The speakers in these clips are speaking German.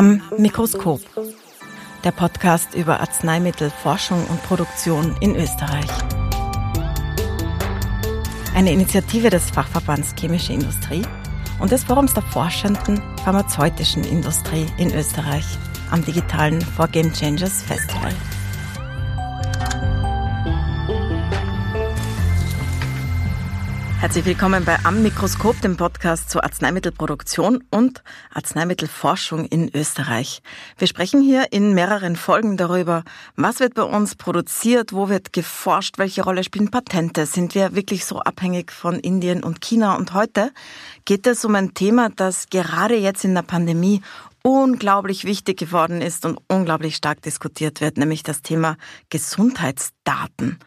Am Mikroskop. Der Podcast über Arzneimittelforschung und Produktion in Österreich. Eine Initiative des Fachverbands Chemische Industrie und des Forums der forschenden pharmazeutischen Industrie in Österreich am digitalen For Game Changers Festival. Herzlich willkommen bei Am Mikroskop, dem Podcast zur Arzneimittelproduktion und Arzneimittelforschung in Österreich. Wir sprechen hier in mehreren Folgen darüber, was wird bei uns produziert, wo wird geforscht, welche Rolle spielen Patente, sind wir wirklich so abhängig von Indien und China. Und heute geht es um ein Thema, das gerade jetzt in der Pandemie unglaublich wichtig geworden ist und unglaublich stark diskutiert wird, nämlich das Thema Gesundheitsdaten.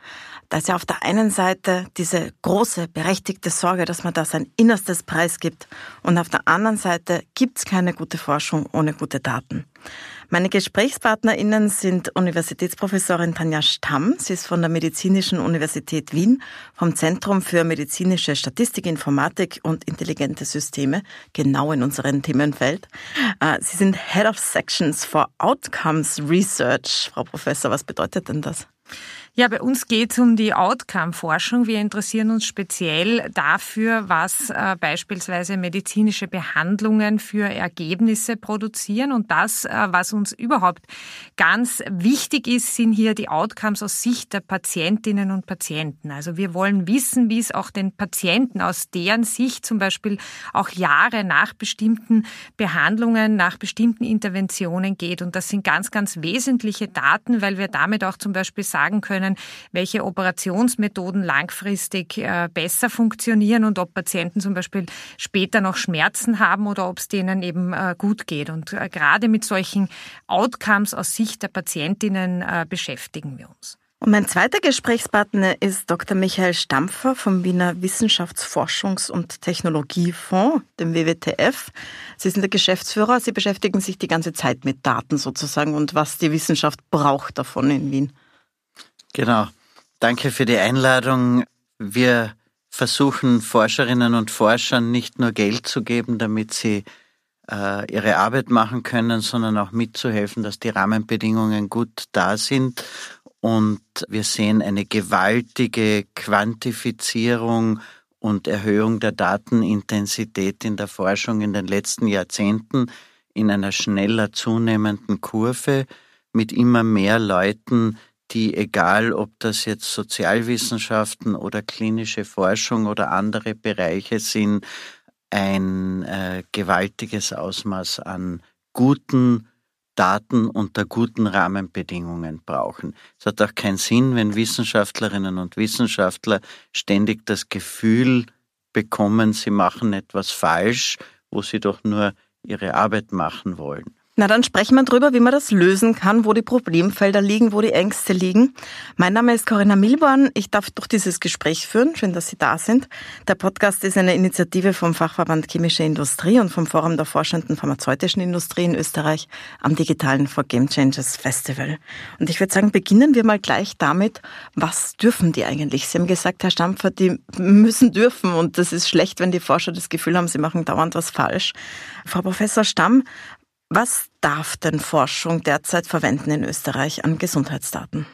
Da ist ja auf der einen Seite diese große, berechtigte Sorge, dass man da sein innerstes Preis gibt. Und auf der anderen Seite gibt es keine gute Forschung ohne gute Daten. Meine GesprächspartnerInnen sind Universitätsprofessorin Tanja Stamm. Sie ist von der Medizinischen Universität Wien, vom Zentrum für medizinische Statistik, Informatik und intelligente Systeme, genau in unserem Themenfeld. Äh, Sie sind Head of Sections for Outcomes Research. Frau Professor, was bedeutet denn das? Ja, bei uns geht es um die Outcome-Forschung. Wir interessieren uns speziell dafür, was äh, beispielsweise medizinische Behandlungen für Ergebnisse produzieren. Und das, äh, was uns überhaupt ganz wichtig ist, sind hier die Outcomes aus Sicht der Patientinnen und Patienten. Also wir wollen wissen, wie es auch den Patienten aus deren Sicht zum Beispiel auch Jahre nach bestimmten Behandlungen, nach bestimmten Interventionen geht. Und das sind ganz, ganz wesentliche Daten, weil wir damit auch zum Beispiel sagen können, können, welche Operationsmethoden langfristig äh, besser funktionieren und ob Patienten zum Beispiel später noch Schmerzen haben oder ob es denen eben äh, gut geht. Und äh, gerade mit solchen Outcomes aus Sicht der Patientinnen beschäftigen wir uns. Und mein zweiter Gesprächspartner ist Dr. Michael Stampfer vom Wiener Wissenschaftsforschungs- und Technologiefonds, dem WWTF. Sie sind der Geschäftsführer. Sie beschäftigen sich die ganze Zeit mit Daten sozusagen und was die Wissenschaft braucht davon in Wien. Genau. Danke für die Einladung. Wir versuchen Forscherinnen und Forschern nicht nur Geld zu geben, damit sie äh, ihre Arbeit machen können, sondern auch mitzuhelfen, dass die Rahmenbedingungen gut da sind. Und wir sehen eine gewaltige Quantifizierung und Erhöhung der Datenintensität in der Forschung in den letzten Jahrzehnten in einer schneller zunehmenden Kurve mit immer mehr Leuten, die, egal ob das jetzt Sozialwissenschaften oder klinische Forschung oder andere Bereiche sind, ein äh, gewaltiges Ausmaß an guten Daten unter guten Rahmenbedingungen brauchen. Es hat auch keinen Sinn, wenn Wissenschaftlerinnen und Wissenschaftler ständig das Gefühl bekommen, sie machen etwas falsch, wo sie doch nur ihre Arbeit machen wollen. Na, dann sprechen wir drüber, wie man das lösen kann, wo die Problemfelder liegen, wo die Ängste liegen. Mein Name ist Corinna Milborn. Ich darf durch dieses Gespräch führen. Schön, dass Sie da sind. Der Podcast ist eine Initiative vom Fachverband Chemische Industrie und vom Forum der forschenden pharmazeutischen Industrie in Österreich am digitalen For Game Changers Festival. Und ich würde sagen, beginnen wir mal gleich damit, was dürfen die eigentlich? Sie haben gesagt, Herr Stampfer, die müssen dürfen und das ist schlecht, wenn die Forscher das Gefühl haben, sie machen dauernd was falsch. Frau Professor Stamm, was darf denn Forschung derzeit verwenden in Österreich an Gesundheitsdaten?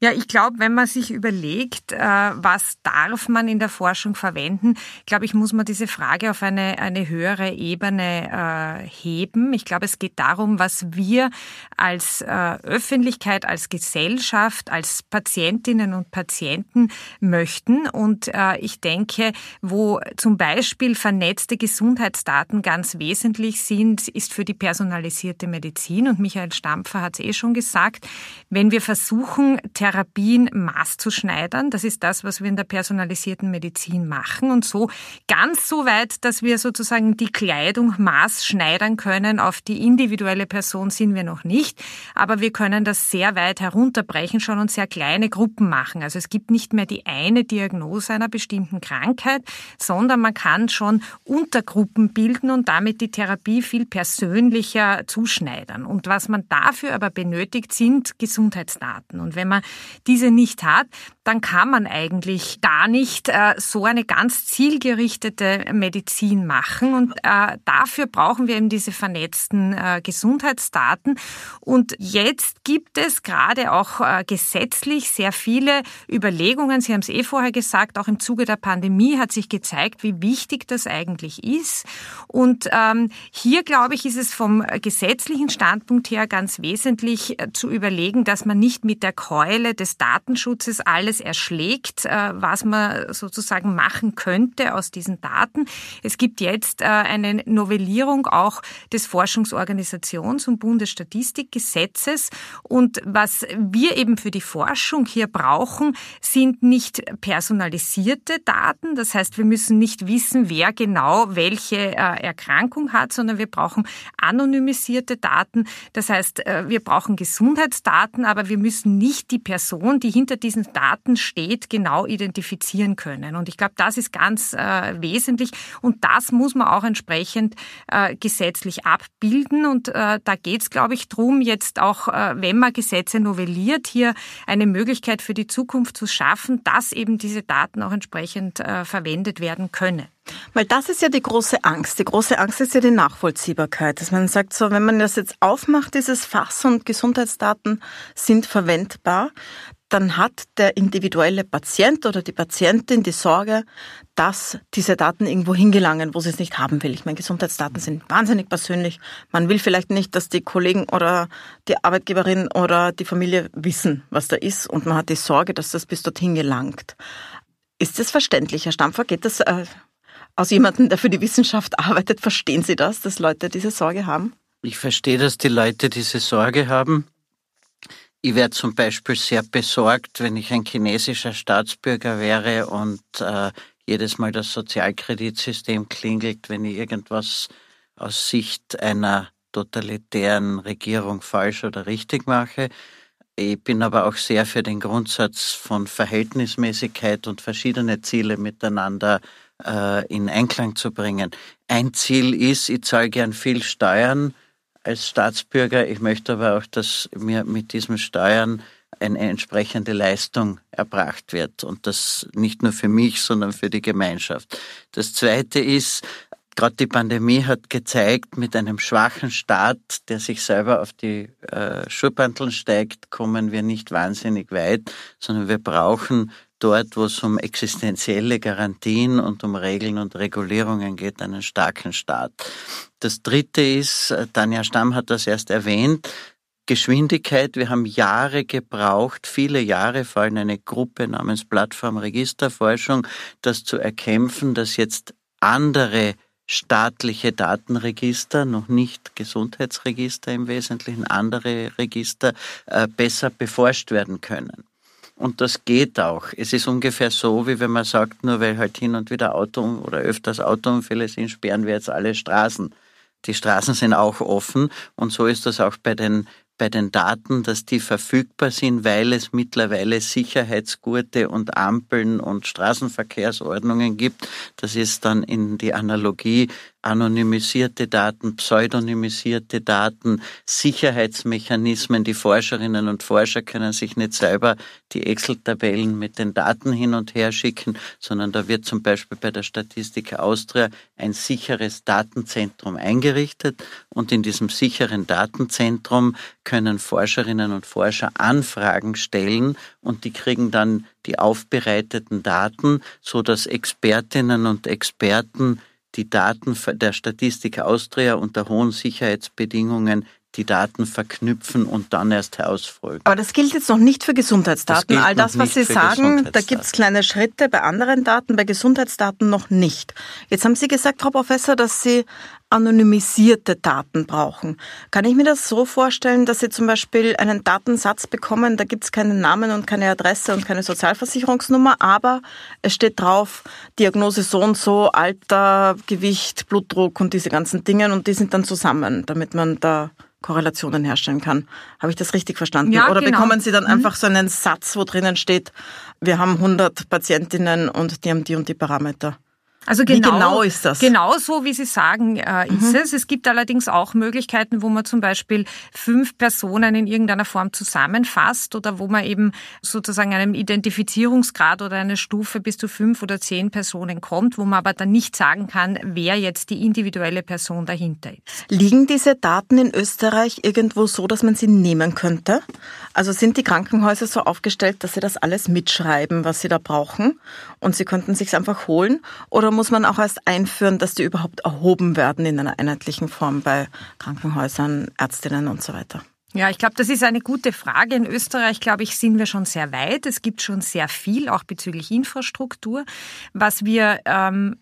Ja, ich glaube, wenn man sich überlegt, äh, was darf man in der Forschung verwenden, glaube ich, muss man diese Frage auf eine, eine höhere Ebene äh, heben. Ich glaube, es geht darum, was wir als äh, Öffentlichkeit, als Gesellschaft, als Patientinnen und Patienten möchten. Und ich denke, wo zum Beispiel vernetzte Gesundheitsdaten ganz wesentlich sind, ist für die personalisierte Medizin. Und Michael Stampfer hat es eh schon gesagt, wenn wir versuchen, Therapien maßzuschneidern. Das ist das, was wir in der personalisierten Medizin machen. Und so ganz so weit, dass wir sozusagen die Kleidung maßschneidern können auf die individuelle Person sind wir noch nicht. Aber wir können das sehr weit herunterbrechen schon und sehr kleine Gruppen machen. Also es gibt nicht mehr die eine Diagnose einer bestimmten Krankheit, sondern man kann schon Untergruppen bilden und damit die Therapie viel persönlicher zuschneidern. Und was man dafür aber benötigt, sind Gesundheitsdaten. Und wenn man diese nicht hat, dann kann man eigentlich gar nicht äh, so eine ganz zielgerichtete Medizin machen. Und äh, dafür brauchen wir eben diese vernetzten äh, Gesundheitsdaten. Und jetzt gibt es gerade auch äh, gesetzlich sehr viele Überlegungen. Sie haben es eh vorher gesagt, auch im Zuge der Pandemie hat sich gezeigt, wie wichtig das eigentlich ist. Und ähm, hier, glaube ich, ist es vom gesetzlichen Standpunkt her ganz wesentlich äh, zu überlegen, dass man nicht mit der Keule des Datenschutzes alles erschlägt, äh, was man sozusagen machen könnte aus diesen Daten. Es gibt jetzt äh, eine Novellierung auch des Forschungsorganisations- und Bundesstatistikgesetzes. Und was wir eben für die Forschung hier brauchen, sind nicht personalisierte Daten. Das heißt, wir müssen nicht wissen, wer genau welche Erkrankung hat, sondern wir brauchen anonymisierte Daten. Das heißt, wir brauchen Gesundheitsdaten, aber wir müssen nicht die Person, die hinter diesen Daten steht, genau identifizieren können. Und ich glaube, das ist ganz äh, wesentlich und das muss man auch entsprechend äh, gesetzlich abbilden. Und äh, da geht es, glaube ich, drum, jetzt auch, äh, wenn man Gesetze novelliert, hier eine Möglichkeit für die Zukunft zu schaffen, dass eben diese Daten auch entsprechend äh, verwendet werden können. Weil das ist ja die große Angst. Die große Angst ist ja die Nachvollziehbarkeit. Dass man sagt, so, wenn man das jetzt aufmacht, dieses Fass und Gesundheitsdaten sind verwendbar, dann hat der individuelle Patient oder die Patientin die Sorge, dass diese Daten irgendwo hingelangen, wo sie es nicht haben will. Ich meine, Gesundheitsdaten sind wahnsinnig persönlich. Man will vielleicht nicht, dass die Kollegen oder die Arbeitgeberin oder die Familie wissen, was da ist und man hat die Sorge, dass das bis dorthin gelangt. Ist das verständlich, Herr Stampfer? Geht das äh, aus jemandem, der für die Wissenschaft arbeitet, verstehen Sie das, dass Leute diese Sorge haben? Ich verstehe, dass die Leute diese Sorge haben. Ich wäre zum Beispiel sehr besorgt, wenn ich ein chinesischer Staatsbürger wäre und äh, jedes Mal das Sozialkreditsystem klingelt, wenn ich irgendwas aus Sicht einer totalitären Regierung falsch oder richtig mache. Ich bin aber auch sehr für den Grundsatz von Verhältnismäßigkeit und verschiedene Ziele miteinander äh, in Einklang zu bringen. Ein Ziel ist, ich zahle gern viel Steuern als Staatsbürger. Ich möchte aber auch, dass mir mit diesen Steuern eine entsprechende Leistung erbracht wird. Und das nicht nur für mich, sondern für die Gemeinschaft. Das Zweite ist, gerade die Pandemie hat gezeigt, mit einem schwachen Staat, der sich selber auf die äh, Schurbandeln steigt, kommen wir nicht wahnsinnig weit, sondern wir brauchen dort, wo es um existenzielle Garantien und um Regeln und Regulierungen geht, einen starken Staat. Das Dritte ist, äh, Tanja Stamm hat das erst erwähnt, Geschwindigkeit. Wir haben Jahre gebraucht, viele Jahre, vor allem eine Gruppe namens Plattform Registerforschung, das zu erkämpfen, dass jetzt andere staatliche Datenregister, noch nicht Gesundheitsregister im Wesentlichen, andere Register äh, besser beforscht werden können. Und das geht auch. Es ist ungefähr so, wie wenn man sagt, nur weil halt hin und wieder Auto oder öfters Autounfälle sind, sperren wir jetzt alle Straßen. Die Straßen sind auch offen und so ist das auch bei den bei den Daten, dass die verfügbar sind, weil es mittlerweile Sicherheitsgurte und Ampeln und Straßenverkehrsordnungen gibt. Das ist dann in die Analogie anonymisierte Daten, pseudonymisierte Daten, Sicherheitsmechanismen. Die Forscherinnen und Forscher können sich nicht selber die Excel-Tabellen mit den Daten hin und her schicken, sondern da wird zum Beispiel bei der Statistik Austria ein sicheres Datenzentrum eingerichtet und in diesem sicheren Datenzentrum können Forscherinnen und Forscher Anfragen stellen und die kriegen dann die aufbereiteten Daten, so dass Expertinnen und Experten die Daten der Statistik Austria unter hohen Sicherheitsbedingungen die Daten verknüpfen und dann erst herausfolgen. Aber das gilt jetzt noch nicht für Gesundheitsdaten. Das All das, was Sie sagen, da gibt es kleine Schritte bei anderen Daten, bei Gesundheitsdaten noch nicht. Jetzt haben Sie gesagt, Frau Professor, dass Sie anonymisierte Daten brauchen. Kann ich mir das so vorstellen, dass Sie zum Beispiel einen Datensatz bekommen, da gibt es keinen Namen und keine Adresse und keine Sozialversicherungsnummer, aber es steht drauf, Diagnose so und so, Alter, Gewicht, Blutdruck und diese ganzen Dinge und die sind dann zusammen, damit man da Korrelationen herstellen kann. Habe ich das richtig verstanden? Ja, Oder genau. bekommen Sie dann mhm. einfach so einen Satz, wo drinnen steht, wir haben 100 Patientinnen und die haben die und die Parameter? Also genau, wie genau ist das? Genau so, wie Sie sagen, äh, ist mhm. es. Es gibt allerdings auch Möglichkeiten, wo man zum Beispiel fünf Personen in irgendeiner Form zusammenfasst oder wo man eben sozusagen einem Identifizierungsgrad oder eine Stufe bis zu fünf oder zehn Personen kommt, wo man aber dann nicht sagen kann, wer jetzt die individuelle Person dahinter ist. Liegen diese Daten in Österreich irgendwo so, dass man sie nehmen könnte? Also sind die Krankenhäuser so aufgestellt, dass sie das alles mitschreiben, was sie da brauchen und sie könnten sich einfach holen? Oder muss man auch erst einführen, dass die überhaupt erhoben werden in einer einheitlichen Form bei Krankenhäusern, Ärztinnen und so weiter? Ja, ich glaube, das ist eine gute Frage. In Österreich, glaube ich, sind wir schon sehr weit. Es gibt schon sehr viel, auch bezüglich Infrastruktur. Was wir ähm,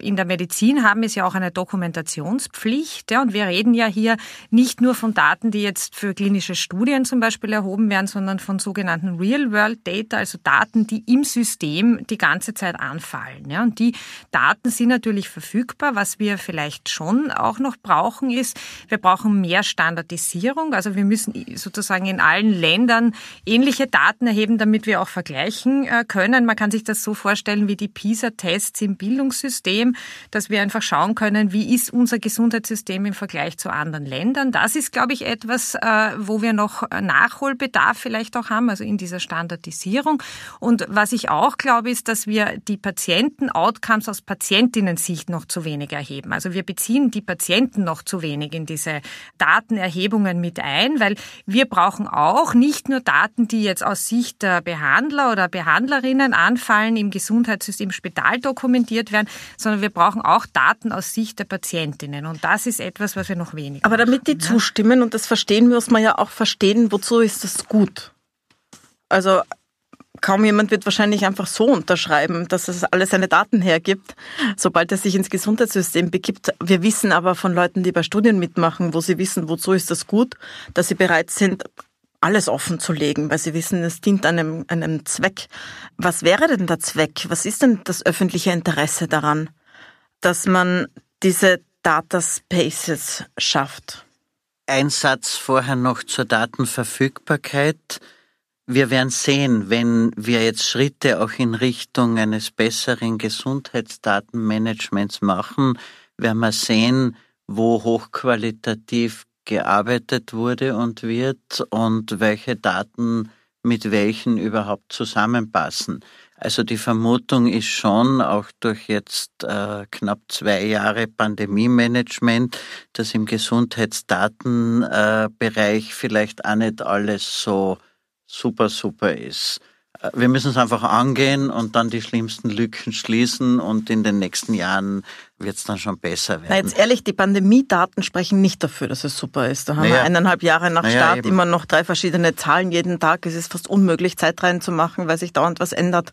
in der Medizin haben es ja auch eine Dokumentationspflicht. Ja, und wir reden ja hier nicht nur von Daten, die jetzt für klinische Studien zum Beispiel erhoben werden, sondern von sogenannten Real-World-Data, also Daten, die im System die ganze Zeit anfallen. Ja, und die Daten sind natürlich verfügbar. Was wir vielleicht schon auch noch brauchen, ist, wir brauchen mehr Standardisierung. Also wir müssen sozusagen in allen Ländern ähnliche Daten erheben, damit wir auch vergleichen äh, können. Man kann sich das so vorstellen wie die PISA-Tests im Bildungs Bildungssystem, dass wir einfach schauen können, wie ist unser Gesundheitssystem im Vergleich zu anderen Ländern. Das ist, glaube ich, etwas, äh, wo wir noch Nachholbedarf vielleicht auch haben, also in dieser Standardisierung. Und was ich auch glaube, ist, dass wir die Patienten-Outcomes aus Patientinnen-Sicht noch zu wenig erheben. Also wir beziehen die Patienten noch zu wenig in diese Datenerhebungen mit ein, weil wir brauchen auch nicht nur Daten, die jetzt aus Sicht der Behandler oder Behandlerinnen anfallen, im Gesundheitssystem, Spital dokumentiert werden, sondern wir brauchen auch Daten aus Sicht der Patientinnen. Und das ist etwas, was wir noch weniger Aber damit die zustimmen, und das verstehen, muss man ja auch verstehen, wozu ist das gut? Also kaum jemand wird wahrscheinlich einfach so unterschreiben, dass es alles seine Daten hergibt, sobald er sich ins Gesundheitssystem begibt. Wir wissen aber von Leuten, die bei Studien mitmachen, wo sie wissen, wozu ist das gut, dass sie bereit sind, alles offen zu legen, weil sie wissen, es dient einem, einem Zweck. Was wäre denn der Zweck? Was ist denn das öffentliche Interesse daran, dass man diese Data Spaces schafft? Ein Satz vorher noch zur Datenverfügbarkeit. Wir werden sehen, wenn wir jetzt Schritte auch in Richtung eines besseren Gesundheitsdatenmanagements machen, werden wir sehen, wo hochqualitativ gearbeitet wurde und wird und welche Daten mit welchen überhaupt zusammenpassen. Also die Vermutung ist schon, auch durch jetzt äh, knapp zwei Jahre Pandemie-Management, dass im Gesundheitsdatenbereich äh, vielleicht auch nicht alles so super, super ist. Äh, wir müssen es einfach angehen und dann die schlimmsten Lücken schließen und in den nächsten Jahren wird es dann schon besser werden. Na jetzt ehrlich, die Pandemiedaten sprechen nicht dafür, dass es super ist. Da haben naja. wir eineinhalb Jahre nach naja, Start eben. immer noch drei verschiedene Zahlen jeden Tag. Es ist fast unmöglich, Zeitreihen zu machen, weil sich dauernd was ändert.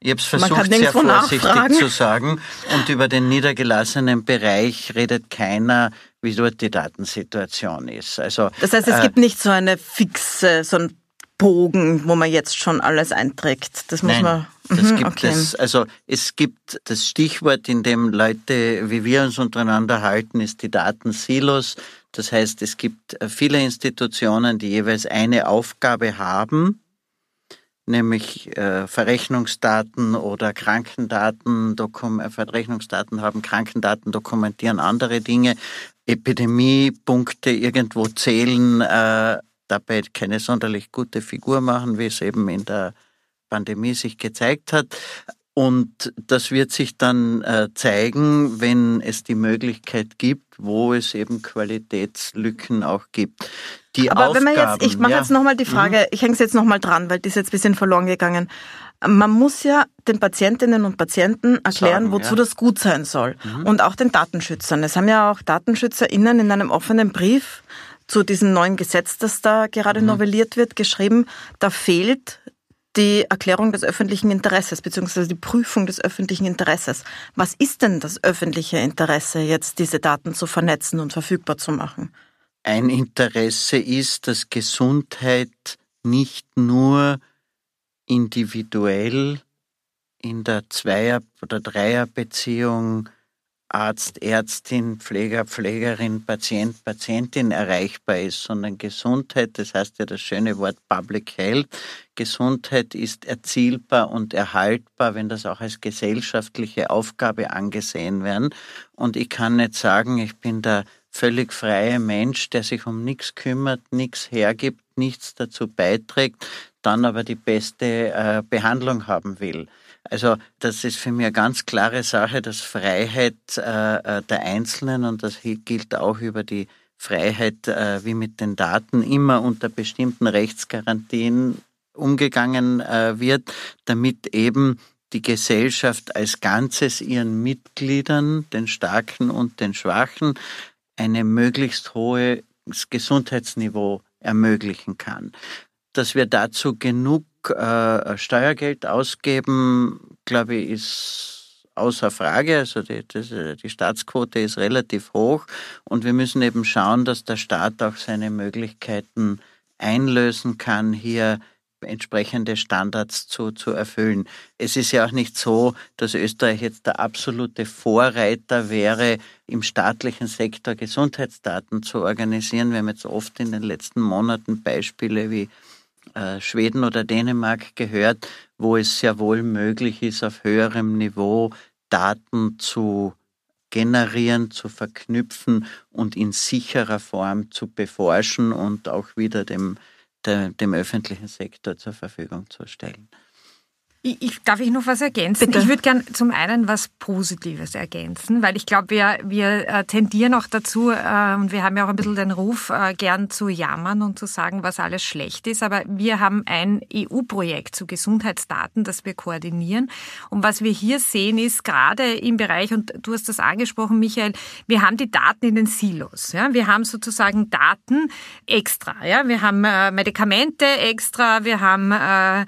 Ich habe es versucht, sehr vorsichtig nachfragen. zu sagen. Und über den niedergelassenen Bereich redet keiner, wie dort die Datensituation ist. Also, das heißt, es äh, gibt nicht so eine fixe, so ein Bogen, wo man jetzt schon alles einträgt. Das muss Nein, man. Das mhm, gibt okay. es. Also es gibt das Stichwort, in dem Leute, wie wir uns untereinander halten, ist die Datensilos. Das heißt, es gibt äh, viele Institutionen, die jeweils eine Aufgabe haben, nämlich äh, Verrechnungsdaten oder Krankendaten, Dokum äh, Verrechnungsdaten haben, Krankendaten dokumentieren andere Dinge, Epidemiepunkte irgendwo zählen, äh, dabei keine sonderlich gute Figur machen, wie es eben in der Pandemie sich gezeigt hat. Und das wird sich dann äh, zeigen, wenn es die Möglichkeit gibt, wo es eben Qualitätslücken auch gibt. Die Aber Aufgaben, wenn man jetzt, ich mache ja, jetzt nochmal die Frage, mhm. ich hänge es jetzt nochmal dran, weil die ist jetzt ein bisschen verloren gegangen. Man muss ja den Patientinnen und Patienten erklären, Sagen, wozu ja. das gut sein soll. Mhm. Und auch den Datenschützern. Es haben ja auch DatenschützerInnen in einem offenen Brief zu diesem neuen Gesetz, das da gerade mhm. novelliert wird, geschrieben, da fehlt die Erklärung des öffentlichen Interesses beziehungsweise die Prüfung des öffentlichen Interesses. Was ist denn das öffentliche Interesse, jetzt diese Daten zu vernetzen und verfügbar zu machen? Ein Interesse ist, dass Gesundheit nicht nur individuell in der Zweier- oder Dreierbeziehung Arzt, Ärztin, Pfleger, Pflegerin, Patient, Patientin erreichbar ist, sondern Gesundheit, das heißt ja das schöne Wort Public Health, Gesundheit ist erzielbar und erhaltbar, wenn das auch als gesellschaftliche Aufgabe angesehen werden. Und ich kann nicht sagen, ich bin der völlig freie Mensch, der sich um nichts kümmert, nichts hergibt, nichts dazu beiträgt, dann aber die beste äh, Behandlung haben will. Also das ist für mich eine ganz klare Sache, dass Freiheit äh, äh, der Einzelnen und das gilt auch über die Freiheit äh, wie mit den Daten immer unter bestimmten Rechtsgarantien umgegangen äh, wird, damit eben die Gesellschaft als Ganzes ihren Mitgliedern, den Starken und den Schwachen, eine möglichst hohes Gesundheitsniveau ermöglichen kann. Dass wir dazu genug äh, Steuergeld ausgeben, glaube ich, ist außer Frage. Also die, das, die Staatsquote ist relativ hoch und wir müssen eben schauen, dass der Staat auch seine Möglichkeiten einlösen kann, hier entsprechende Standards zu, zu erfüllen. Es ist ja auch nicht so, dass Österreich jetzt der absolute Vorreiter wäre, im staatlichen Sektor Gesundheitsdaten zu organisieren. Wir haben jetzt oft in den letzten Monaten Beispiele wie äh, Schweden oder Dänemark gehört, wo es sehr wohl möglich ist, auf höherem Niveau Daten zu generieren, zu verknüpfen und in sicherer Form zu beforschen und auch wieder dem, der, dem öffentlichen Sektor zur Verfügung zu stellen. Ich, ich, darf ich noch was ergänzen? Bitte. Ich würde gern zum einen was Positives ergänzen, weil ich glaube, wir, wir äh, tendieren auch dazu, äh, und wir haben ja auch ein bisschen den Ruf, äh, gern zu jammern und zu sagen, was alles schlecht ist. Aber wir haben ein EU-Projekt zu Gesundheitsdaten, das wir koordinieren. Und was wir hier sehen, ist gerade im Bereich, und du hast das angesprochen, Michael, wir haben die Daten in den Silos. Ja? Wir haben sozusagen Daten extra. Ja? Wir haben äh, Medikamente extra, wir haben äh,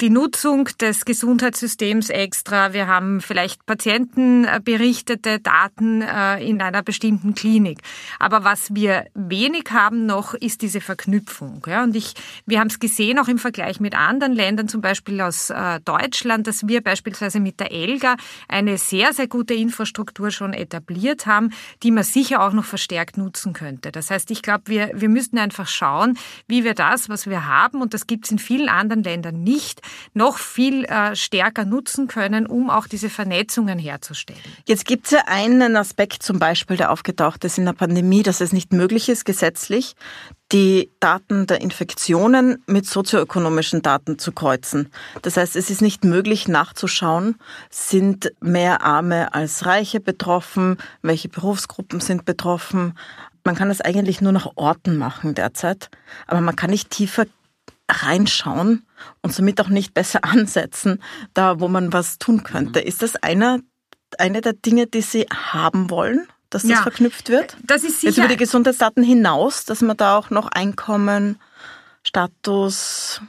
die Nutzung des Gesundheitssystems extra. Wir haben vielleicht patientenberichtete Daten äh, in einer bestimmten Klinik. Aber was wir wenig haben noch, ist diese Verknüpfung. Und ich, wir haben es gesehen, auch im Vergleich mit anderen Ländern, zum Beispiel aus äh, Deutschland, dass wir beispielsweise mit der ELGA eine sehr, sehr gute Infrastruktur schon etabliert haben, die man sicher auch noch verstärkt nutzen könnte. Das heißt, ich glaube, wir, wir müssten einfach schauen, wie wir das, was wir haben, und das gibt es in vielen anderen Ländern nicht, nicht noch viel äh, stärker nutzen können, um auch diese Vernetzungen herzustellen. Jetzt gibt es ja einen Aspekt zum Beispiel, der aufgetaucht ist in der Pandemie, dass es nicht möglich ist, gesetzlich die Daten der Infektionen mit sozioökonomischen Daten zu kreuzen. Das heißt, es ist nicht möglich nachzuschauen, sind mehr Arme als Reiche betroffen, welche Berufsgruppen sind betroffen. Man kann das eigentlich nur nach Orten machen derzeit, aber man kann nicht tiefer reinschauen und somit auch nicht besser ansetzen, da wo man was tun könnte. Mhm. Ist das einer, eine der Dinge, die Sie haben wollen? Dass das ja, verknüpft wird? Das ist sicher. Jetzt über die Gesundheitsdaten hinaus, dass man da auch noch Einkommen, Status,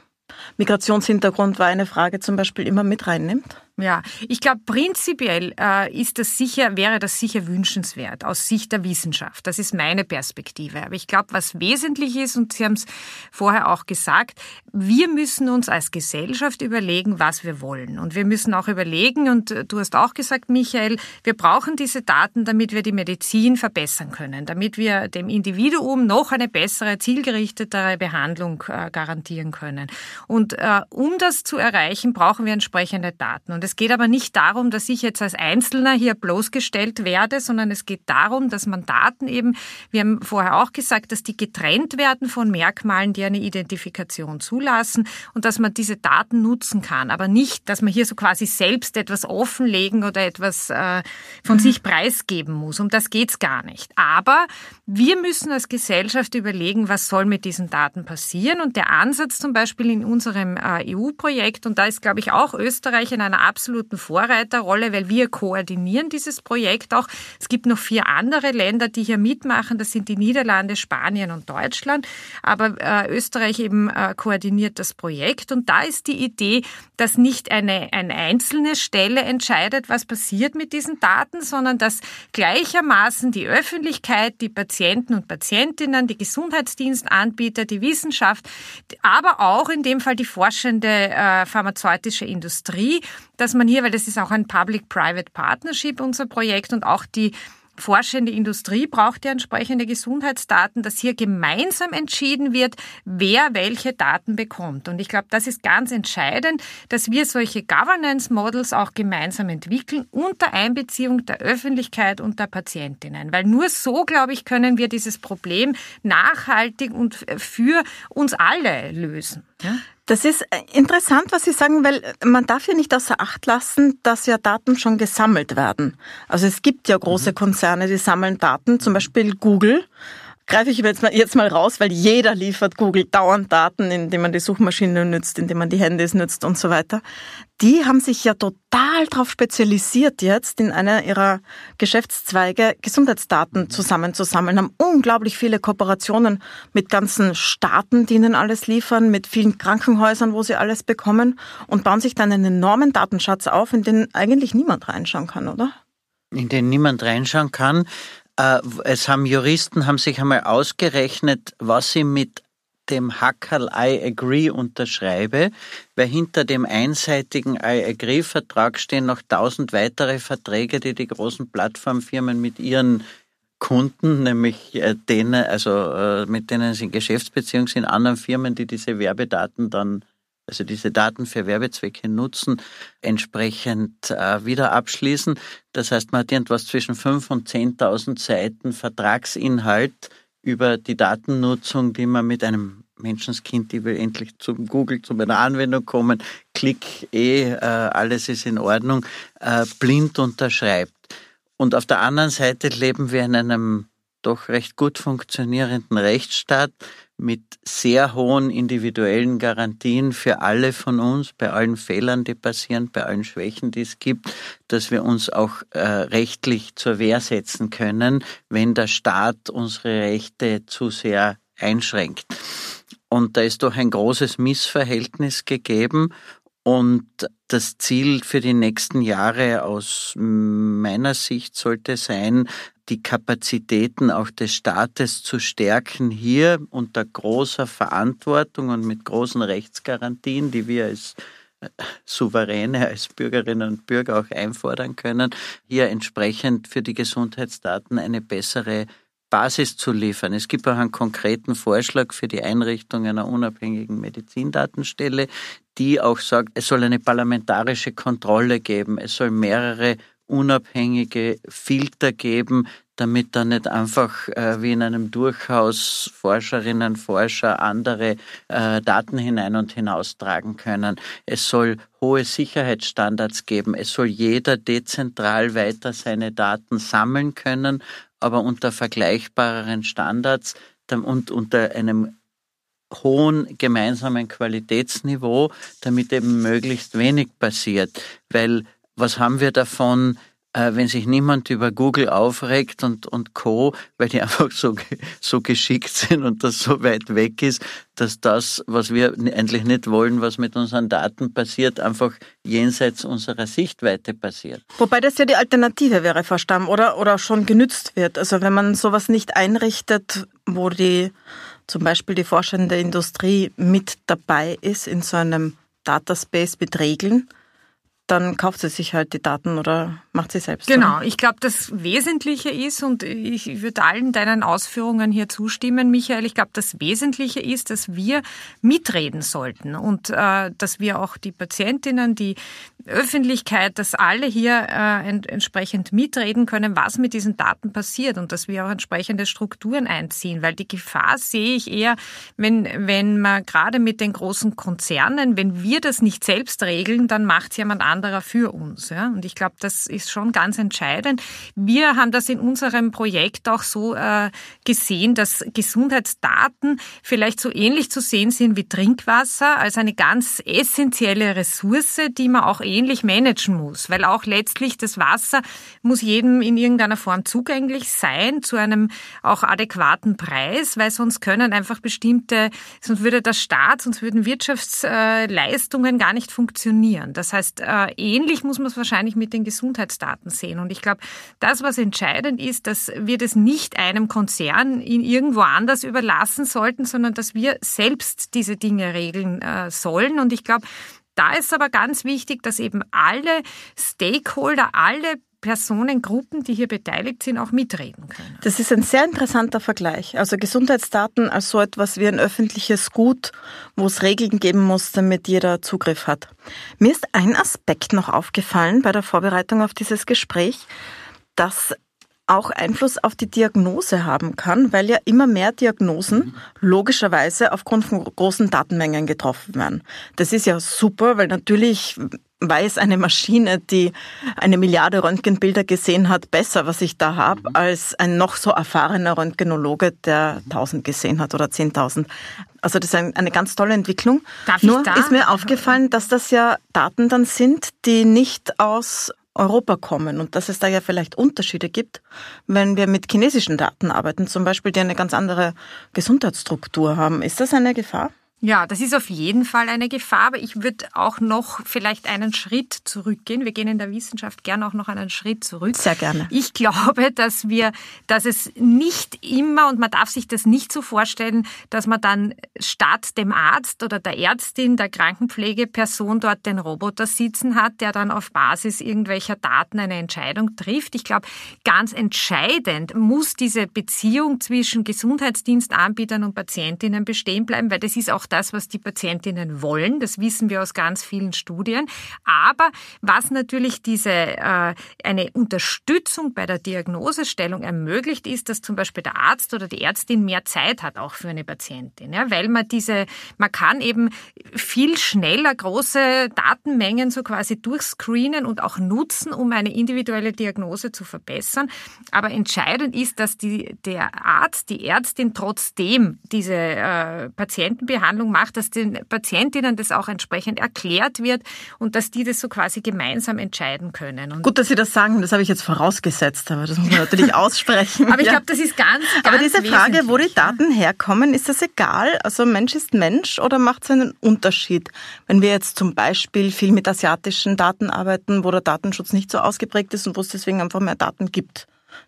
Migrationshintergrund war eine Frage zum Beispiel immer mit reinnimmt? Ja, ich glaube prinzipiell äh, ist das sicher, wäre das sicher wünschenswert aus Sicht der Wissenschaft. Das ist meine Perspektive. Aber ich glaube, was wesentlich ist, und Sie haben es vorher auch gesagt, wir müssen uns als Gesellschaft überlegen, was wir wollen. Und wir müssen auch überlegen, und du hast auch gesagt, Michael, wir brauchen diese Daten, damit wir die Medizin verbessern können, damit wir dem Individuum noch eine bessere, zielgerichtetere Behandlung äh, garantieren können. Und äh, um das zu erreichen, brauchen wir entsprechende Daten. Und es geht aber nicht darum, dass ich jetzt als Einzelner hier bloßgestellt werde, sondern es geht darum, dass man Daten eben, wir haben vorher auch gesagt, dass die getrennt werden von Merkmalen, die eine Identifikation zulassen und dass man diese Daten nutzen kann. Aber nicht, dass man hier so quasi selbst etwas offenlegen oder etwas äh, von mhm. sich preisgeben muss. Um das geht's gar nicht. Aber wir müssen als Gesellschaft überlegen, was soll mit diesen Daten passieren. Und der Ansatz zum Beispiel in unserem äh, EU-Projekt, und da ist, glaube ich, auch Österreich in einer absoluten Vorreiterrolle, weil wir koordinieren dieses Projekt auch. Es gibt noch vier andere Länder, die hier mitmachen. Das sind die Niederlande, Spanien und Deutschland. Aber äh, Österreich eben äh, koordiniert das Projekt. Und da ist die Idee, dass nicht eine, eine einzelne Stelle entscheidet, was passiert mit diesen Daten, sondern dass gleichermaßen die Öffentlichkeit, die Patienten und Patientinnen, die Gesundheitsdienstanbieter, die Wissenschaft, aber auch in dem Fall die forschende äh, pharmazeutische Industrie dass man hier, weil das ist auch ein Public-Private Partnership, unser Projekt und auch die forschende Industrie braucht ja entsprechende Gesundheitsdaten, dass hier gemeinsam entschieden wird, wer welche Daten bekommt. Und ich glaube, das ist ganz entscheidend, dass wir solche Governance Models auch gemeinsam entwickeln unter Einbeziehung der Öffentlichkeit und der Patientinnen. Weil nur so, glaube ich, können wir dieses Problem nachhaltig und für uns alle lösen. Ja? Das ist äh, interessant, was Sie sagen, weil man darf ja nicht außer Acht lassen, dass ja Daten schon gesammelt werden. Also es gibt ja große mhm. Konzerne, die sammeln Daten, zum Beispiel Google greife ich jetzt mal, jetzt mal raus, weil jeder liefert Google dauernd Daten, indem man die Suchmaschine nützt, indem man die Handys nützt und so weiter. Die haben sich ja total darauf spezialisiert jetzt in einer ihrer Geschäftszweige Gesundheitsdaten zusammenzusammeln, haben unglaublich viele Kooperationen mit ganzen Staaten, die ihnen alles liefern, mit vielen Krankenhäusern, wo sie alles bekommen und bauen sich dann einen enormen Datenschatz auf, in den eigentlich niemand reinschauen kann, oder? In den niemand reinschauen kann. Äh, es haben Juristen haben sich einmal ausgerechnet, was sie mit dem Hackerl I agree unterschreibe, weil hinter dem einseitigen I agree Vertrag stehen noch tausend weitere Verträge, die die großen Plattformfirmen mit ihren Kunden, nämlich äh, denen, also äh, mit denen sie in Geschäftsbeziehungen sind, anderen Firmen, die diese Werbedaten dann also diese Daten für Werbezwecke nutzen, entsprechend äh, wieder abschließen. Das heißt, man hat irgendwas zwischen 5.000 und 10.000 Seiten Vertragsinhalt über die Datennutzung, die man mit einem Menschenskind, die will endlich zum Google, zu meiner Anwendung kommen, klick eh, äh, alles ist in Ordnung, äh, blind unterschreibt. Und auf der anderen Seite leben wir in einem doch recht gut funktionierenden Rechtsstaat mit sehr hohen individuellen Garantien für alle von uns, bei allen Fehlern, die passieren, bei allen Schwächen, die es gibt, dass wir uns auch äh, rechtlich zur Wehr setzen können, wenn der Staat unsere Rechte zu sehr einschränkt. Und da ist doch ein großes Missverhältnis gegeben und das Ziel für die nächsten Jahre aus meiner Sicht sollte sein, die Kapazitäten auch des Staates zu stärken, hier unter großer Verantwortung und mit großen Rechtsgarantien, die wir als äh, Souveräne, als Bürgerinnen und Bürger auch einfordern können, hier entsprechend für die Gesundheitsdaten eine bessere Basis zu liefern. Es gibt auch einen konkreten Vorschlag für die Einrichtung einer unabhängigen Medizindatenstelle, die auch sagt, es soll eine parlamentarische Kontrolle geben, es soll mehrere unabhängige Filter geben, damit da nicht einfach äh, wie in einem Durchhaus Forscherinnen, Forscher andere äh, Daten hinein und hinaustragen können. Es soll hohe Sicherheitsstandards geben. Es soll jeder dezentral weiter seine Daten sammeln können, aber unter vergleichbareren Standards und unter einem hohen gemeinsamen Qualitätsniveau, damit eben möglichst wenig passiert. Weil was haben wir davon, äh, wenn sich niemand über Google aufregt und, und Co., weil die einfach so, so geschickt sind und das so weit weg ist, dass das, was wir eigentlich nicht wollen, was mit unseren Daten passiert, einfach jenseits unserer Sichtweite passiert. Wobei das ja die Alternative wäre, Frau Stamm, oder, oder schon genützt wird. Also wenn man sowas nicht einrichtet, wo die zum Beispiel die forschende Industrie mit dabei ist in so einem Dataspace mit Regeln, dann kauft sie sich halt die Daten oder macht sie selbst. Genau, oder? ich glaube, das Wesentliche ist, und ich würde allen deinen Ausführungen hier zustimmen, Michael, ich glaube, das Wesentliche ist, dass wir mitreden sollten und äh, dass wir auch die Patientinnen, die Öffentlichkeit, dass alle hier äh, ent entsprechend mitreden können, was mit diesen Daten passiert und dass wir auch entsprechende Strukturen einziehen, weil die Gefahr sehe ich eher, wenn, wenn man gerade mit den großen Konzernen, wenn wir das nicht selbst regeln, dann macht es jemand anderer für uns. Ja? Und ich glaube, das ist schon ganz entscheidend. Wir haben das in unserem Projekt auch so äh, gesehen, dass Gesundheitsdaten vielleicht so ähnlich zu sehen sind wie Trinkwasser, als eine ganz essentielle Ressource, die man auch ähnlich managen muss, weil auch letztlich das Wasser muss jedem in irgendeiner Form zugänglich sein, zu einem auch adäquaten Preis, weil sonst können einfach bestimmte, sonst würde der Staat, sonst würden Wirtschaftsleistungen gar nicht funktionieren. Das heißt, äh, ähnlich muss man es wahrscheinlich mit den Gesundheitsdaten sehen. Und ich glaube, das, was entscheidend ist, dass wir das nicht einem Konzern in irgendwo anders überlassen sollten, sondern dass wir selbst diese Dinge regeln äh, sollen. Und ich glaube, da ist aber ganz wichtig, dass eben alle Stakeholder, alle Personengruppen, die hier beteiligt sind, auch mitreden können. Das ist ein sehr interessanter Vergleich. Also Gesundheitsdaten als so etwas wie ein öffentliches Gut, wo es Regeln geben muss, damit jeder Zugriff hat. Mir ist ein Aspekt noch aufgefallen bei der Vorbereitung auf dieses Gespräch, dass auch Einfluss auf die Diagnose haben kann, weil ja immer mehr Diagnosen logischerweise aufgrund von großen Datenmengen getroffen werden. Das ist ja super, weil natürlich weiß eine Maschine, die eine Milliarde Röntgenbilder gesehen hat, besser, was ich da habe, als ein noch so erfahrener Röntgenologe, der tausend gesehen hat oder zehntausend. Also das ist eine ganz tolle Entwicklung. Darf Nur da? ist mir aufgefallen, dass das ja Daten dann sind, die nicht aus Europa kommen und dass es da ja vielleicht Unterschiede gibt, wenn wir mit chinesischen Daten arbeiten, zum Beispiel, die eine ganz andere Gesundheitsstruktur haben. Ist das eine Gefahr? Ja, das ist auf jeden Fall eine Gefahr, aber ich würde auch noch vielleicht einen Schritt zurückgehen. Wir gehen in der Wissenschaft gerne auch noch einen Schritt zurück. Sehr gerne. Ich glaube, dass wir, dass es nicht immer, und man darf sich das nicht so vorstellen, dass man dann statt dem Arzt oder der Ärztin, der Krankenpflegeperson dort den Roboter sitzen hat, der dann auf Basis irgendwelcher Daten eine Entscheidung trifft. Ich glaube, ganz entscheidend muss diese Beziehung zwischen Gesundheitsdienstanbietern und Patientinnen bestehen bleiben, weil das ist auch das, was die Patientinnen wollen. Das wissen wir aus ganz vielen Studien. Aber was natürlich diese äh, eine Unterstützung bei der Diagnosestellung ermöglicht, ist, dass zum Beispiel der Arzt oder die Ärztin mehr Zeit hat auch für eine Patientin, ja, weil man diese, man kann eben viel schneller große Datenmengen so quasi durchscreenen und auch nutzen, um eine individuelle Diagnose zu verbessern. Aber entscheidend ist, dass die, der Arzt, die Ärztin trotzdem diese äh, Patientenbehandlung Behandlung macht, dass den Patientinnen das auch entsprechend erklärt wird und dass die das so quasi gemeinsam entscheiden können. Und Gut, dass Sie das sagen, das habe ich jetzt vorausgesetzt, aber das muss man natürlich aussprechen. aber ich glaube, das ist ganz, ganz Aber diese Frage, wo die Daten herkommen, ist das egal? Also Mensch ist Mensch oder macht es einen Unterschied? Wenn wir jetzt zum Beispiel viel mit asiatischen Daten arbeiten, wo der Datenschutz nicht so ausgeprägt ist und wo es deswegen einfach mehr Daten gibt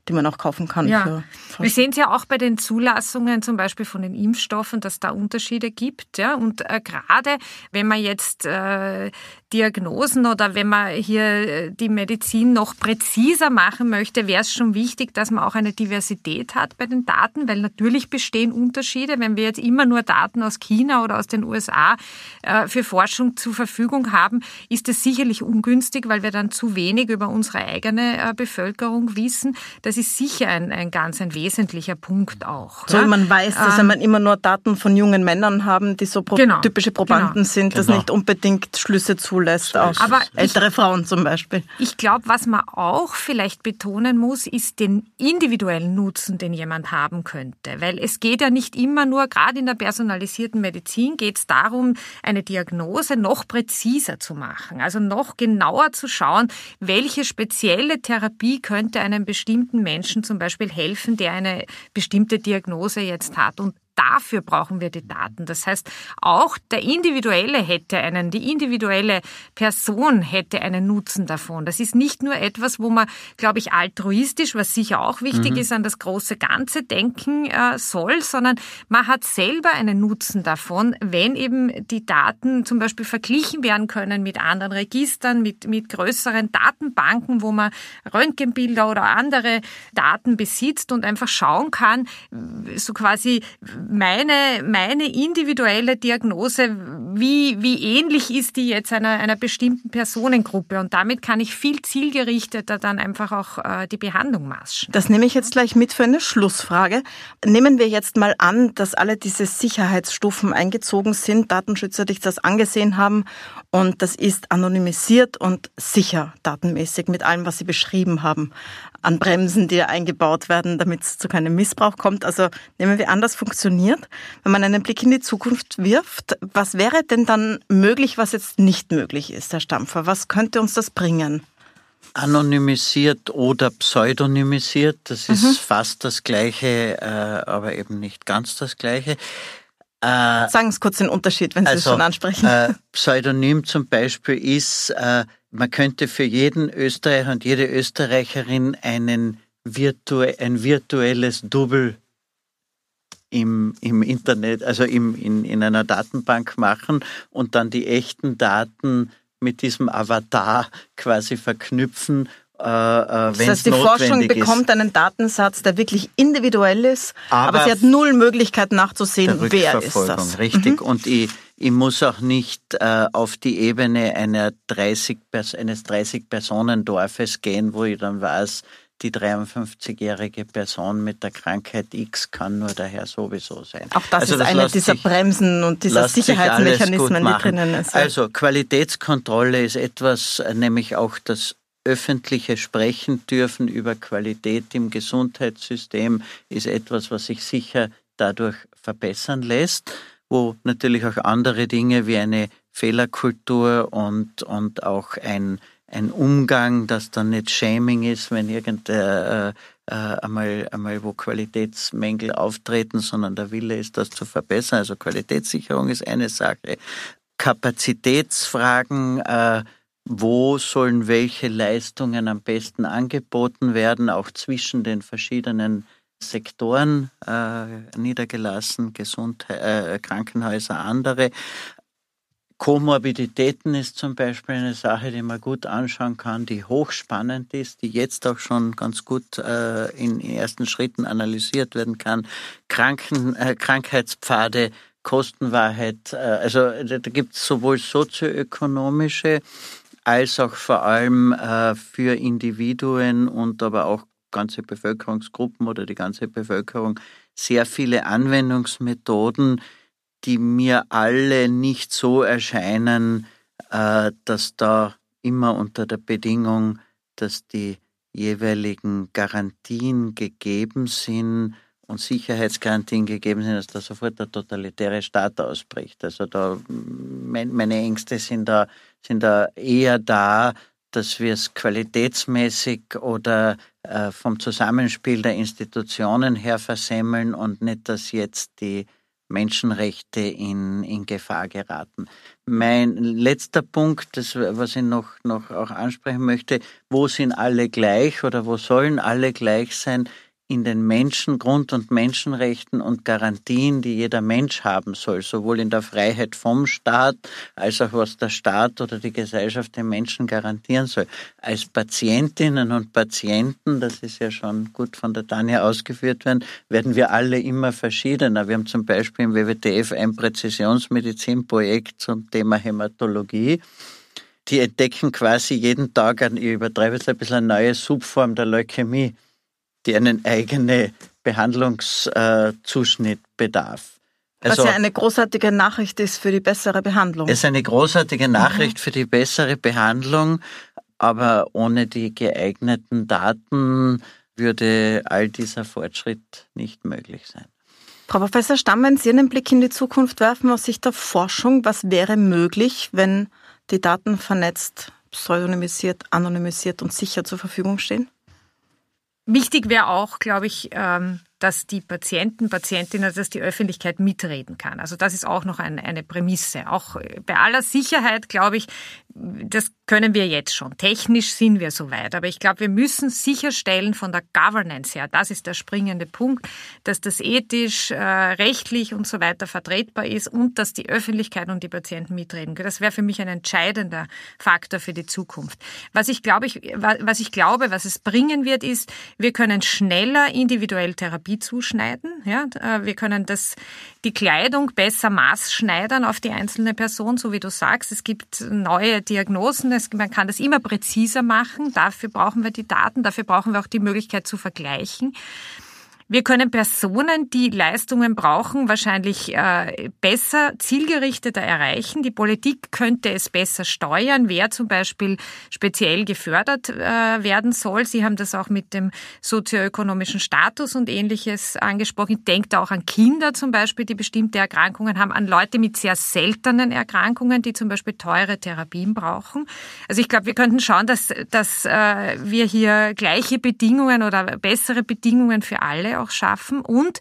die man auch kaufen kann. Ja. Wir sehen es ja auch bei den Zulassungen zum Beispiel von den Impfstoffen, dass da Unterschiede gibt. Ja? Und äh, gerade wenn man jetzt äh, Diagnosen oder wenn man hier äh, die Medizin noch präziser machen möchte, wäre es schon wichtig, dass man auch eine Diversität hat bei den Daten, weil natürlich bestehen Unterschiede. Wenn wir jetzt immer nur Daten aus China oder aus den USA äh, für Forschung zur Verfügung haben, ist es sicherlich ungünstig, weil wir dann zu wenig über unsere eigene äh, Bevölkerung wissen. Das ist sicher ein, ein ganz ein wesentlicher Punkt auch. So, ja? man weiß, dass Ähm, wenn man immer nur Daten von jungen Männern haben, die so pro Genau, typische Probanden genau. sind, das Genau. nicht unbedingt Schlüsse zulässt auf Aber ich- ältere Frauen zum Beispiel. Ich glaube, was man auch vielleicht betonen muss, ist den individuellen Nutzen, den jemand haben könnte. Weil es geht ja nicht immer nur, gerade in der personalisierten Medizin, geht es darum, eine Diagnose noch präziser zu machen. Also noch genauer zu schauen, welche spezielle Therapie könnte einem bestimmten Menschen zum Beispiel helfen, der eine bestimmte Diagnose jetzt hat. Und Dafür brauchen wir die Daten. Das heißt, auch der Individuelle hätte einen, die individuelle Person hätte einen Nutzen davon. Das ist nicht nur etwas, wo man, glaube ich, altruistisch, was sicher auch wichtig ist, an das große Ganze denken äh, soll, sondern man hat selber einen Nutzen davon, wenn eben die Daten zum Beispiel verglichen werden können mit anderen Registern, mit, mit größeren Datenbanken, wo man Röntgenbilder oder andere Daten besitzt und einfach schauen kann, so quasi meine, meine individuelle Diagnose, wie, wie ähnlich ist die jetzt einer, einer bestimmten Personengruppe. Und damit kann ich viel zielgerichteter dann einfach auch äh, die Behandlung maschen. Das nehme ich jetzt gleich mit für eine Schlussfrage. Nehmen wir jetzt mal an, dass alle diese Sicherheitsstufen eingezogen sind, Datenschützer dich das angesehen haben und das ist anonymisiert und sicher datenmäßig mit allem, was sie beschrieben haben an Bremsen, die eingebaut werden, damit es zu keinem Missbrauch kommt. Also nehmen wir an, das funktioniert. Wenn man einen Blick in die Zukunft wirft, was wäre denn dann möglich, was jetzt nicht möglich ist, Herr Stampfer? Was könnte uns das bringen? Anonymisiert oder pseudonymisiert, das ist fast das Gleiche, äh, aber eben nicht ganz das Gleiche. Äh, Sagen Sie kurz den Unterschied, wenn Sie es schon ansprechen. Äh, Pseudonym zum Beispiel ist, äh, man könnte für jeden Österreicher und jede Österreicherin einen virtu ein virtuelles Double im, im Internet, also im, in, in einer Datenbank machen und dann die echten Daten mit diesem Avatar quasi verknüpfen äh, äh das heißt, die Forschung bekommt einen Datensatz, der wirklich individuell ist, aber, aber sie hat null Möglichkeit nachzusehen, wer ist das. Richtig. Mhm. Und ich, ich muss auch nicht äh, auf die Ebene einer 30, eines 30-Personen-Dorfes gehen, wo ich dann weiß, die 53-jährige Person mit der Krankheit X kann nur daher sowieso sein. Auch das also ist das eine dieser sich, Bremsen und dieser Sicherheitsmechanismen, die drinnen sind. Also Qualitätskontrolle ist etwas, nämlich auch das öffentliche Sprechen dürfen über Qualität im Gesundheitssystem ist etwas, was sich sicher dadurch verbessern lässt, wo natürlich auch andere Dinge wie eine Fehlerkultur und, und auch ein, ein Umgang, das dann nicht Shaming ist, wenn irgendein äh, äh, einmal, einmal wo Qualitätsmängel auftreten, sondern der Wille ist, das zu verbessern. Also Qualitätssicherung ist eine Sache. Kapazitätsfragen, äh, wo sollen welche Leistungen am besten angeboten werden, auch zwischen den verschiedenen Sektoren äh, niedergelassen, Gesundheit, äh, Krankenhäuser, andere. Komorbiditäten ist zum Beispiel eine Sache, die man gut anschauen kann, die hochspannend ist, die jetzt auch schon ganz gut äh, in, ersten Schritten analysiert werden kann. Kranken, äh, Krankheitspfade, Kostenwahrheit, äh, also da gibt es sowohl sozioökonomische als auch vor allem äh, für Individuen und aber auch ganze Bevölkerungsgruppen oder die ganze Bevölkerung sehr viele Anwendungsmethoden, die mir alle nicht so erscheinen, äh, dass da immer unter der Bedingung, dass die jeweiligen Garantien gegeben sind und Sicherheitsgarantien gegeben sind, dass da sofort der totalitäre Staat ausbricht. Also da meine Ängste sind da sind da eher da, dass wir es qualitätsmäßig oder äh, vom Zusammenspiel der Institutionen her versemmeln und nicht, dass jetzt die Menschenrechte in, in Gefahr geraten. Mein letzter Punkt, das, was ich noch, noch auch ansprechen möchte, wo sind alle gleich oder wo sollen alle gleich sein, in den Menschen, Grund- und Menschenrechten und Garantien, die jeder Mensch haben soll, sowohl in der Freiheit vom Staat als auch was der Staat oder die Gesellschaft den Menschen garantieren soll. Als Patientinnen und Patienten, das ist ja schon gut von der Tanja ausgeführt werden, werden wir alle immer verschiedener. Wir haben zum Beispiel im WWTF ein Präzisionsmedizinprojekt zum Thema Hämatologie die entdecken quasi jeden Tag, ich übertreibe jetzt ein bisschen, eine neue Subform der Leukämie die einen eigenen Behandlungszuschnitt bedarf. Also, Was ja eine großartige Nachricht ist für die bessere Behandlung. Es ist eine großartige Nachricht mhm. für die bessere Behandlung, aber ohne die geeigneten Daten würde all dieser Fortschritt nicht möglich sein. Frau Professor Stamm, wenn Sie einen Blick in die Zukunft werfen aus Sicht der Forschung, was wäre möglich, wenn die Daten vernetzt, pseudonymisiert, anonymisiert und sicher zur Verfügung stehen? Wichtig wäre auch, glaube ich, ähm, dass die Patienten, Patientinnen, dass die Öffentlichkeit mitreden kann. Also das ist auch noch eine, eine Prämisse. Auch bei aller Sicherheit, glaube ich, das können wir jetzt schon. Technisch sind wir soweit. Aber ich glaube, wir müssen sicherstellen von der Governance her, das ist der springende Punkt, dass das ethisch, äh, rechtlich und so weiter vertretbar ist und dass die Öffentlichkeit und die Patienten mitreden können. Das wäre für mich ein entscheidender Faktor für die Zukunft. Was ich glaube, ich, was ich glaube, was es bringen wird, ist, wir können schneller individuell Therapie zuschneiden. Ja, äh, wir können das, die Kleidung besser maßschneidern auf die einzelne Person, so wie du sagst. Es gibt neue Diagnosen. Man kann das immer präziser machen. Dafür brauchen wir die Daten. Dafür brauchen wir auch die Möglichkeit zu vergleichen. Wir können Personen, die Leistungen brauchen, wahrscheinlich äh, besser, zielgerichteter erreichen. Die Politik könnte es besser steuern, wer zum Beispiel speziell gefördert äh, werden soll. Sie haben das auch mit dem sozioökonomischen Status und ähnliches angesprochen. Ich denke auch an Kinder zum Beispiel, die bestimmte Erkrankungen haben, an Leute mit sehr seltenen Erkrankungen, die zum Beispiel teure Therapien brauchen. Also ich glaube, wir könnten schauen, dass, dass äh, wir hier gleiche Bedingungen oder bessere Bedingungen für alle auch schaffen. Und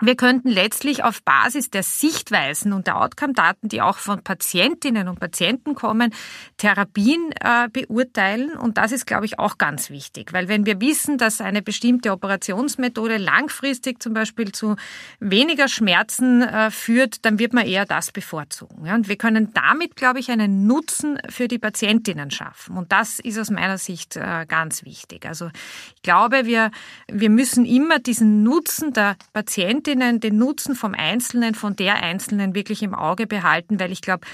wir könnten letztlich auf Basis der Sichtweisen und der Outcome-Daten, die auch von Patientinnen und Patienten kommen, Therapien äh, beurteilen. Und das ist, glaube ich, auch ganz wichtig, weil wenn wir wissen, dass eine bestimmte Operationsmethode langfristig zum Beispiel zu weniger Schmerzen äh, führt, dann wird man eher das bevorzugen. Ja? Und wir können damit, glaube ich, einen Nutzen für die Patientinnen schaffen. Und das ist aus meiner Sicht äh, ganz wichtig. Also ich glaube, wir, wir müssen immer diesen Nutzen der Patienten Patientinnen den Nutzen vom Einzelnen, von der Einzelnen wirklich im Auge behalten, weil ich glaube,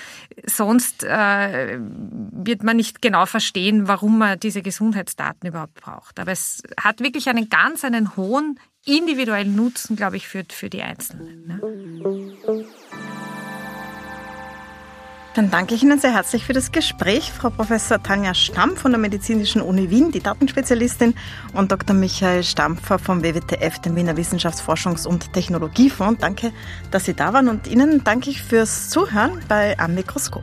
sonst äh, wird man nicht genau verstehen, warum man diese Gesundheitsdaten überhaupt braucht. Aber es hat wirklich einen ganz, einen hohen individuellen Nutzen, glaube ich, für, für die Einzelnen. Ne? Dann danke ich Ihnen sehr herzlich für das Gespräch, Frau Professor Tanja Stamm von der Medizinischen Uni Wien, die Datenspezialistin, und Dr. Michael Stampfer vom WWTF, dem Wiener Wissenschaftsforschungs- und Technologiefonds. Danke, dass Sie da waren und Ihnen danke ich fürs Zuhören bei Am Mikroskop.